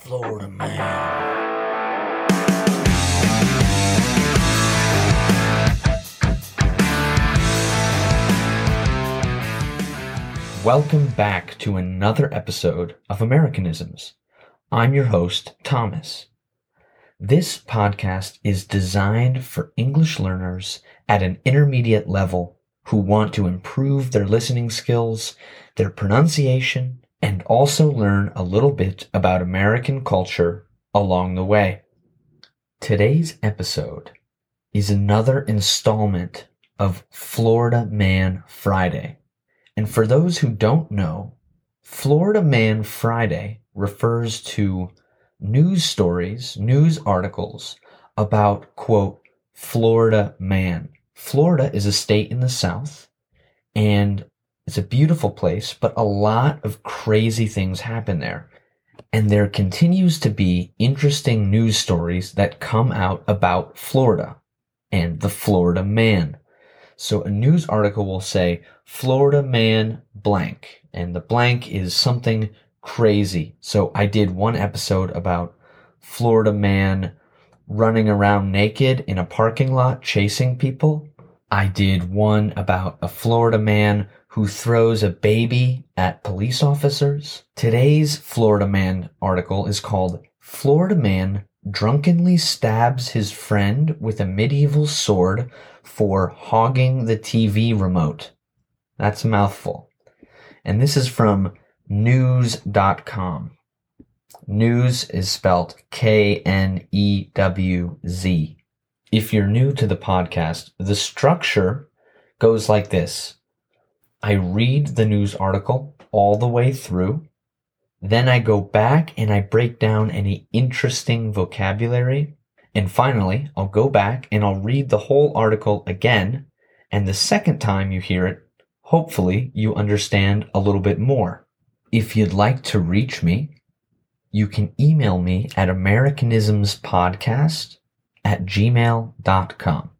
Florida man. Welcome back to another episode of Americanisms. I'm your host, Thomas. This podcast is designed for English learners at an intermediate level who want to improve their listening skills, their pronunciation, and also learn a little bit about American culture along the way. Today's episode is another installment of Florida Man Friday. And for those who don't know, Florida Man Friday refers to news stories, news articles about, quote, Florida man. Florida is a state in the South and it's a beautiful place, but a lot of crazy things happen there. And there continues to be interesting news stories that come out about Florida and the Florida man. So a news article will say Florida man blank, and the blank is something crazy. So I did one episode about Florida man running around naked in a parking lot chasing people. I did one about a Florida man who throws a baby at police officers. Today's Florida man article is called Florida man drunkenly stabs his friend with a medieval sword for hogging the TV remote. That's a mouthful. And this is from Knewz.com. Knewz is spelled K N E W Z. If you're new to the podcast, the structure goes like this I read the news article all the way through. Then I go back and I break down any interesting vocabulary. And finally, I'll go back and I'll read the whole article again. And the second time you hear it, hopefully you understand a little bit more. If you'd like to reach me, you can email me at americanismspodcast at gmail.com.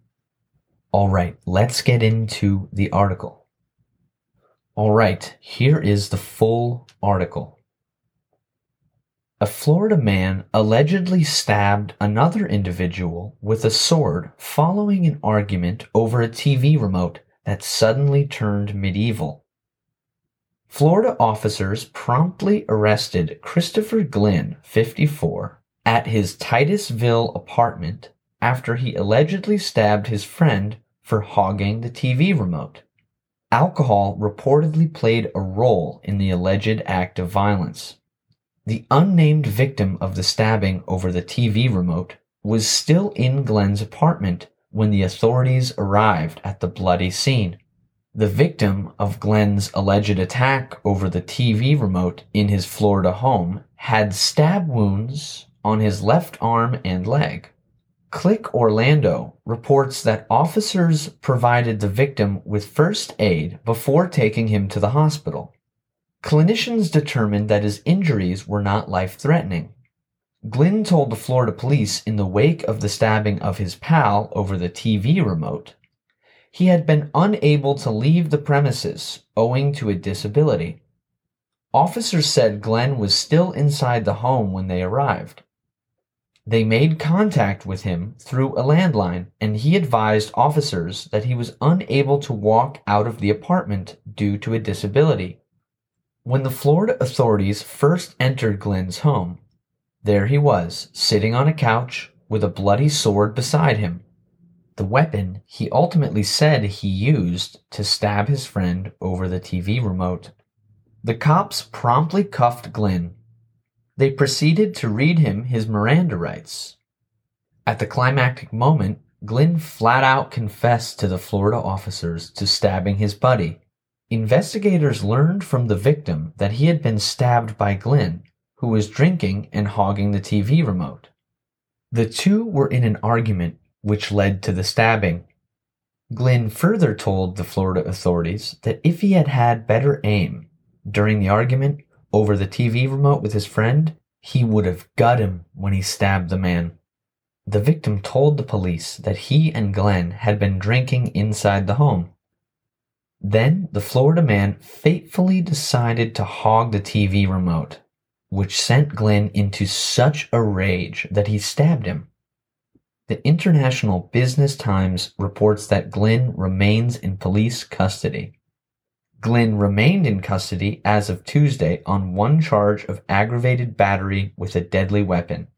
All right, let's get into the article. All right, here is the full article. A Florida man allegedly stabbed another individual with a sword following an argument over a TV remote that suddenly turned medieval. Florida officers promptly arrested Christopher Glynn, 54, at his Titusville apartment after he allegedly stabbed his friend for hogging the TV remote. Alcohol reportedly played a role in the alleged act of violence. The unnamed victim of the stabbing over the TV remote was still in Glynn's apartment when the authorities arrived at the bloody scene. The victim of Glynn's alleged attack over the TV remote in his Florida home had stab wounds on his left arm and leg. Click Orlando reports that officers provided the victim with first aid before taking him to the hospital. Clinicians determined that his injuries were not life threatening. Glynn told the Florida police in the wake of the stabbing of his pal over the TV remote he had been unable to leave the premises owing to a disability. Officers said Glynn was still inside the home when they arrived. They made contact with him through a landline, and he advised officers that he was unable to walk out of the apartment due to a disability. When the Florida authorities first entered Glynn's home, there he was, sitting on a couch with a bloody sword beside him the weapon he ultimately said he used to stab his friend over the TV remote. The cops promptly cuffed Glynn. They proceeded to read him his Miranda rights. At the climactic moment, Glynn flat out confessed to the Florida officers to stabbing his buddy. Investigators learned from the victim that he had been stabbed by Glynn, who was drinking and hogging the TV remote. The two were in an argument which led to the stabbing. Glynn further told the Florida authorities that if he had had better aim during the argument over the TV remote with his friend, he would have gut him when he stabbed the man. The victim told the police that he and Glynn had been drinking inside the home. Then the Florida man fatefully decided to hog the TV remote. which sent Glynn into such a rage that he stabbed him. The International Business Times reports that Glynn remains in police custody. Glynn remained in custody as of Tuesday on one charge of aggravated battery with a deadly weapon.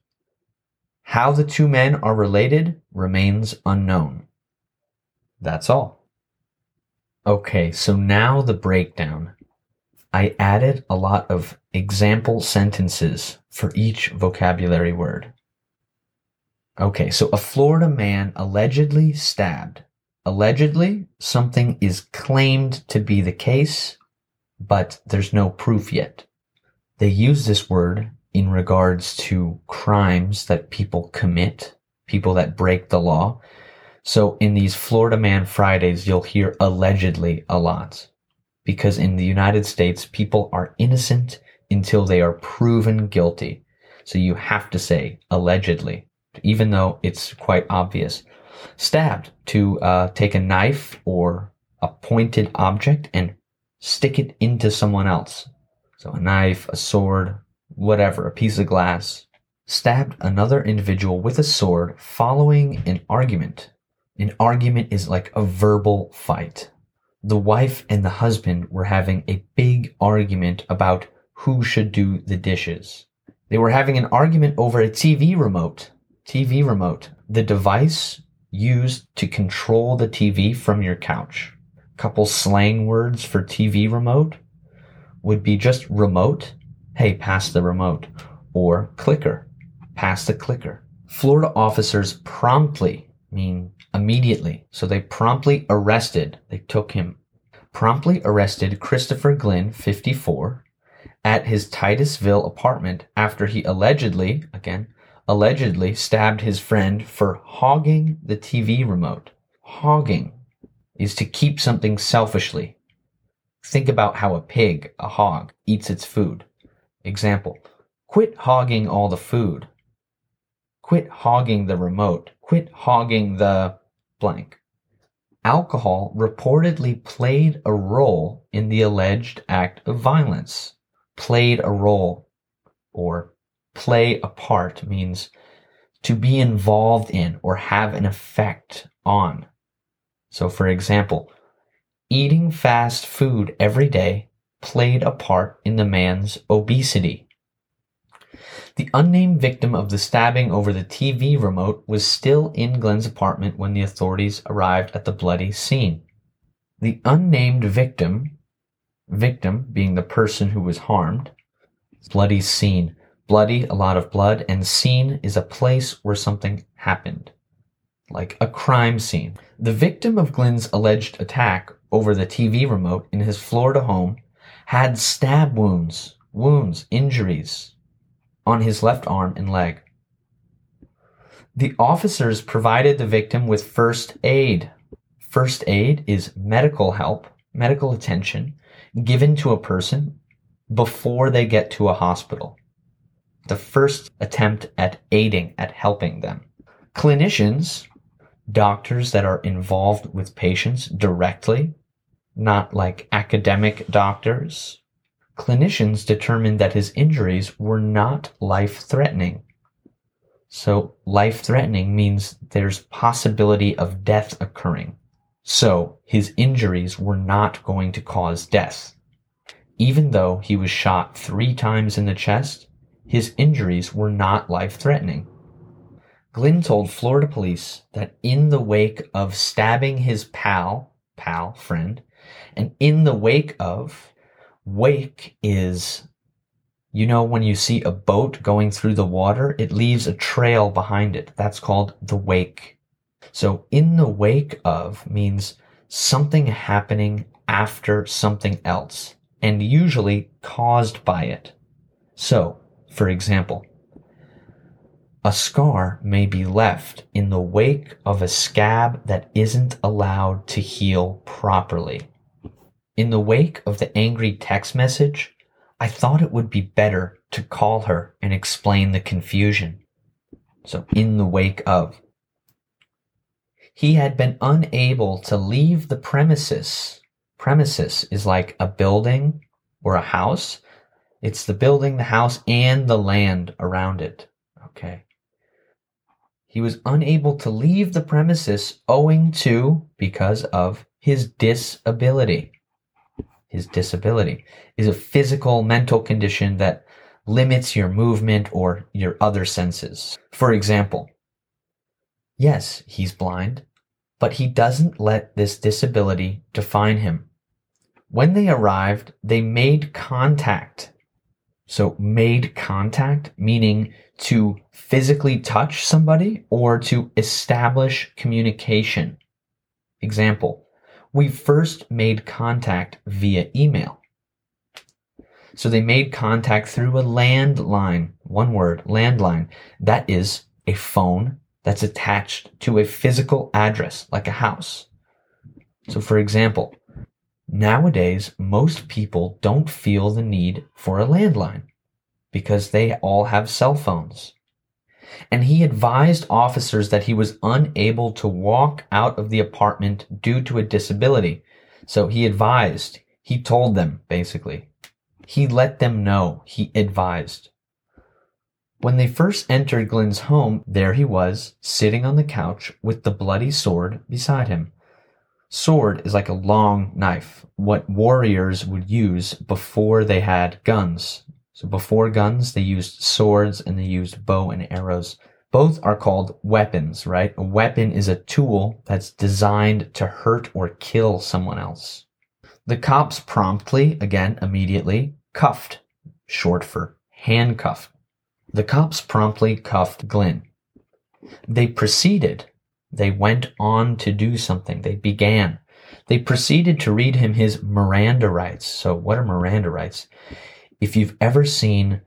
How the two men are related remains unknown. That's all. Okay, so now the breakdown. I added a lot of example sentences for each vocabulary word. Okay, so a Florida man allegedly stabbed Allegedly, something is claimed to be the case, but there's no proof yet. They use this word in regards to crimes that people commit, people that break the law. So in these Florida Man Fridays, you'll hear allegedly a lot because in the United States, people are innocent until they are proven guilty. So you have to say allegedly, even though it's quite obvious stabbed to uh, take a knife or a pointed object and stick it into someone else. So a knife, a sword, whatever, a piece of glass. Stabbed another individual with a sword following an argument. An argument is like a verbal fight. The wife and the husband were having a big argument about who should do the dishes. They were having an argument over a TV remote. TV remote. The device used to control the TV from your couch. A couple slang words for TV remote would be just remote, hey, pass the remote, or clicker, pass the clicker. Florida officers promptly mean immediately. So they promptly arrested, they took him, promptly arrested Christopher Glynn, 54, at his Titusville apartment after he allegedly, again, allegedly stabbed his friend for hogging the TV remote. Hogging is to keep something selfishly. Think about how a pig, a hog, eats its food. Example, quit hogging all the food. Quit hogging the remote. Quit hogging the blank. Alcohol reportedly played a role in the alleged act of violence. Played a role or play a part means to be involved in or have an effect on. So, for example, eating fast food every day played a part in the man's obesity. The unnamed victim of the stabbing over the TV remote was still in Glynn's apartment when the authorities arrived at the bloody scene. The unnamed victim, victim being the person who was harmed, bloody scene, bloody, a lot of blood, and scene is a place where something happened, like a crime scene. The victim of Glynn's alleged attack over the TV remote in his Florida home had stab wounds, wounds, injuries on his left arm and leg. The officers provided the victim with first aid. First aid is medical help, medical attention given to a person before they get to a hospital the first attempt at aiding, at helping them. Clinicians, doctors that are involved with patients directly, not like academic doctors, clinicians determined that his injuries were not life threatening. So life threatening means there's possibility of death occurring. So his injuries were not going to cause death. Even though he was shot three times in the chest, his injuries were not life threatening. Glynn told Florida police that in the wake of stabbing his pal, pal, friend, and in the wake of, wake is, you know, when you see a boat going through the water, it leaves a trail behind it. That's called the wake. So in the wake of means something happening after something else and usually caused by it. So for example, a scar may be left in the wake of a scab that isn't allowed to heal properly. In the wake of the angry text message, I thought it would be better to call her and explain the confusion. So, in the wake of. He had been unable to leave the premises. Premises is like a building or a house It's the building, the house, and the land around it. Okay. He was unable to leave the premises owing to, because of his disability. His disability is a physical mental condition that limits your movement or your other senses. For example, yes, he's blind, but he doesn't let this disability define him. When they arrived, they made contact. So made contact, meaning to physically touch somebody or to establish communication. Example, we first made contact via email. So they made contact through a landline, one word, landline. That is a phone that's attached to a physical address, like a house. So for example, nowadays, most people don't feel the need for a landline because they all have cell phones. And he advised officers that he was unable to walk out of the apartment due to a disability. So he advised, he told them basically, he let them know. He advised. When they first entered Glynn's home, there he was, sitting on the couch with the bloody sword beside him. Sword is like a long knife, what warriors would use before they had guns. So before guns, they used swords and they used bow and arrows. Both are called weapons, right? A weapon is a tool that's designed to hurt or kill someone else. The cops promptly, again, immediately, cuffed, short for handcuffed. The cops promptly cuffed Glynn. They proceeded. They went on to do something. They began. They proceeded to read him his Miranda rights. So, what are Miranda rights? If you've ever seen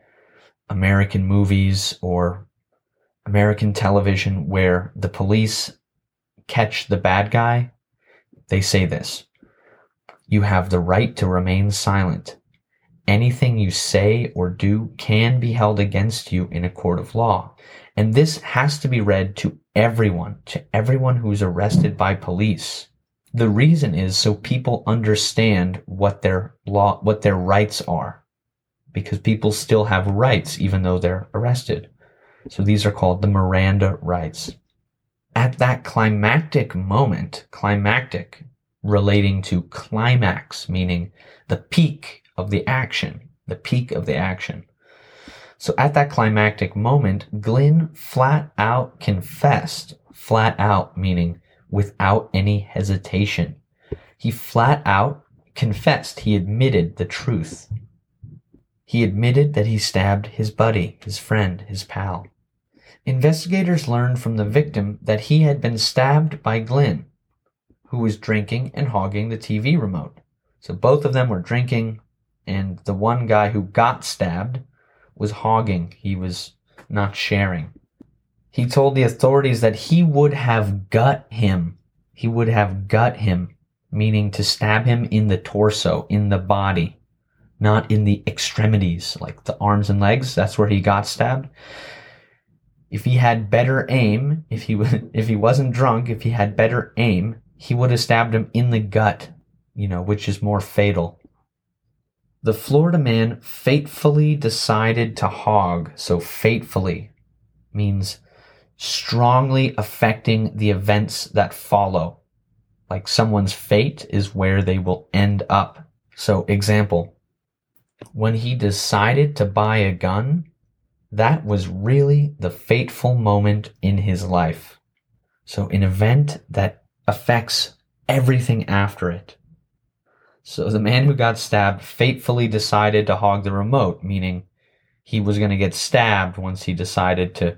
American movies or American television where the police catch the bad guy, they say this you have the right to remain silent. Anything you say or do can be held against you in a court of law. And this has to be read to everyone, to everyone who's arrested by police. The reason is so people understand what their law, what their rights are. Because people still have rights even though they're arrested. So these are called the Miranda rights. At that climactic moment, climactic relating to climax, meaning the peak of the action, the peak of the action. So at that climactic moment, Glynn flat out confessed, flat out meaning without any hesitation. He flat out confessed, he admitted the truth. He admitted that he stabbed his buddy, his friend, his pal. Investigators learned from the victim that he had been stabbed by Glynn who was drinking and hogging the TV remote. So both of them were drinking, and the one guy who got stabbed was hogging. He was not sharing. He told the authorities that he would have gut him. He would have gut him, meaning to stab him in the torso, in the body, not in the extremities, like the arms and legs. That's where he got stabbed. If he had better aim, if he was, if he wasn't drunk, if he had better aim, he would have stabbed him in the gut, you know, which is more fatal. The Florida man fatefully decided to hog. So fatefully means strongly affecting the events that follow. Like someone's fate is where they will end up. So example, when he decided to buy a gun, that was really the fateful moment in his life. So an event that affects everything after it. So the man who got stabbed fatefully decided to hog the remote, meaning he was going to get stabbed once he decided to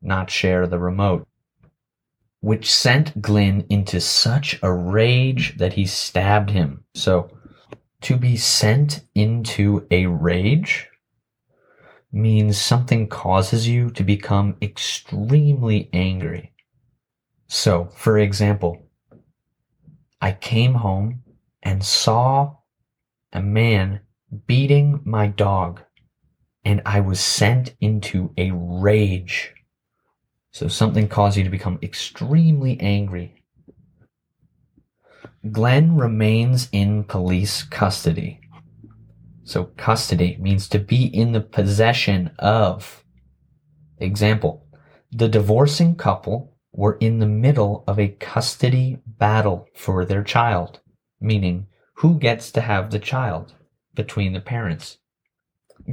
not share the remote, which sent Glynn into such a rage that he stabbed him. So to be sent into a rage means something causes you to become extremely angry. So, for example, I came home and saw a man beating my dog, and I was sent into a rage. So, something caused you to become extremely angry. Glynn remains in police custody. So custody means to be in the possession of. Example, the divorcing couple were in the middle of a custody battle for their child, meaning who gets to have the child between the parents.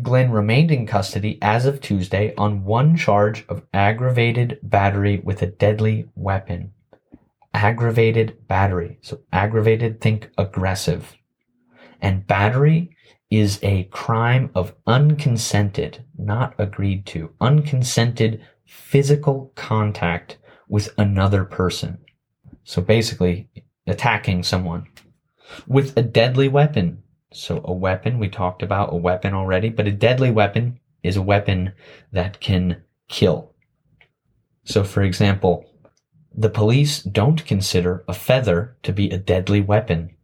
Glynn remained in custody as of Tuesday on one charge of aggravated battery with a deadly weapon. Aggravated battery. So aggravated, think aggressive. And battery is a crime of unconsented, not agreed to, unconsented physical contact with another person. So basically, attacking someone with a deadly weapon. So a weapon, we talked about a weapon already, but a deadly weapon is a weapon that can kill. So for example, the police don't consider a feather to be a deadly weapon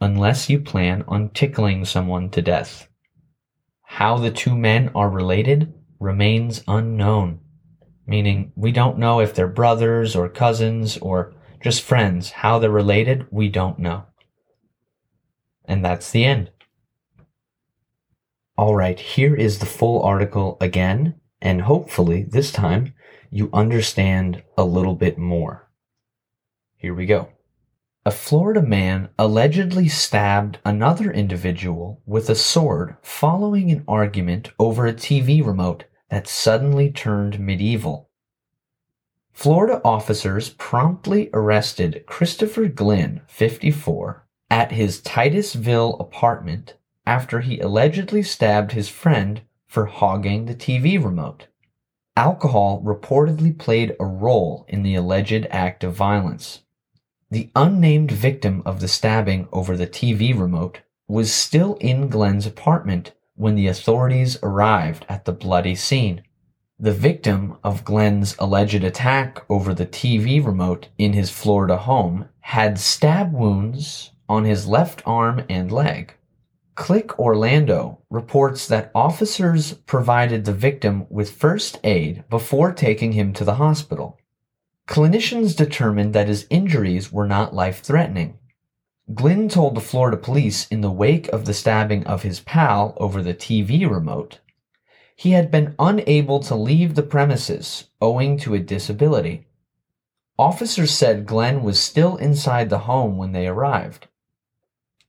unless you plan on tickling someone to death. How the two men are related remains unknown, meaning we don't know if they're brothers or cousins or just friends. How they're related, we don't know. And that's the end. All right, here is the full article again, and hopefully this time you understand a little bit more. Here we go. A Florida man allegedly stabbed another individual with a sword following an argument over a TV remote that suddenly turned medieval. Florida officers promptly arrested Christopher Glynn, 54, at his Titusville apartment after he allegedly stabbed his friend for hogging the TV remote. Alcohol reportedly played a role in the alleged act of violence. The unnamed victim of the stabbing over the TV remote was still in Glynn's apartment when the authorities arrived at the bloody scene. The victim of Glynn's alleged attack over the TV remote in his Florida home had stab wounds on his left arm and leg. Click Orlando reports that officers provided the victim with first aid before taking him to the hospital. Clinicians determined that his injuries were not life threatening. Glynn told the Florida police in the wake of the stabbing of his pal over the TV remote he had been unable to leave the premises owing to a disability. Officers said Glynn was still inside the home when they arrived.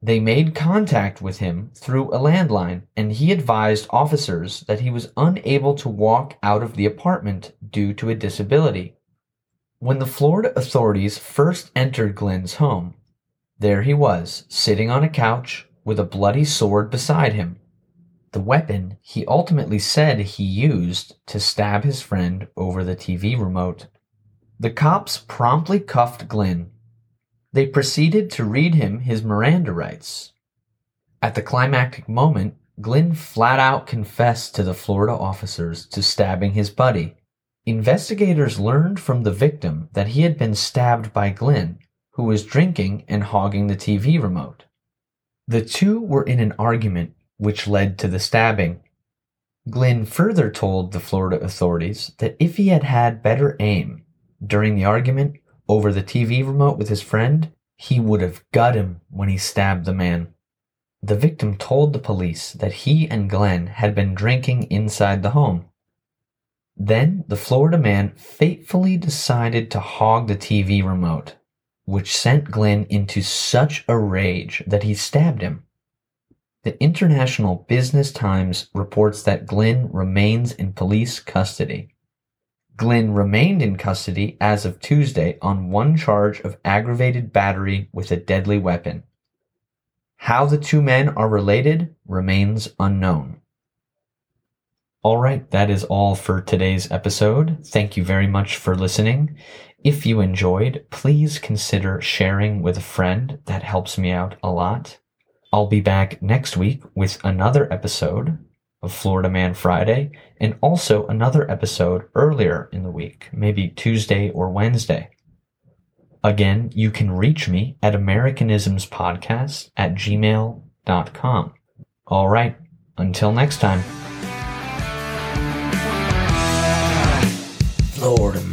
They made contact with him through a landline, and he advised officers that he was unable to walk out of the apartment due to a disability. When the Florida authorities first entered Glynn's home, there he was, sitting on a couch with a bloody sword beside him. The weapon he ultimately said he used to stab his friend over the TV remote. The cops promptly cuffed Glynn they proceeded to read him his Miranda rights. At the climactic moment, Glynn flat out confessed to the Florida officers to stabbing his buddy. Investigators learned from the victim that he had been stabbed by Glynn, who was drinking and hogging the TV remote. The two were in an argument which led to the stabbing. Glynn further told the Florida authorities that if he had had better aim during the argument, over the TV remote with his friend, he would have gut him when he stabbed the man. The victim told the police that he and Glynn had been drinking inside the home. Then the Florida man fatefully decided to hog the TV remote, which sent Glynn into such a rage that he stabbed him. The International Business Times reports that Glynn remains in police custody. Glynn remained in custody as of Tuesday on one charge of aggravated battery with a deadly weapon. How the two men are related remains unknown. All right, that is all for today's episode. Thank you very much for listening. If you enjoyed, please consider sharing with a friend. That helps me out a lot. I'll be back next week with another episode of Florida Man Friday, and also another episode earlier in the week, maybe Tuesday or Wednesday. Again, you can reach me at Americanismspodcast at gmail.com. All right, until next time. Florida.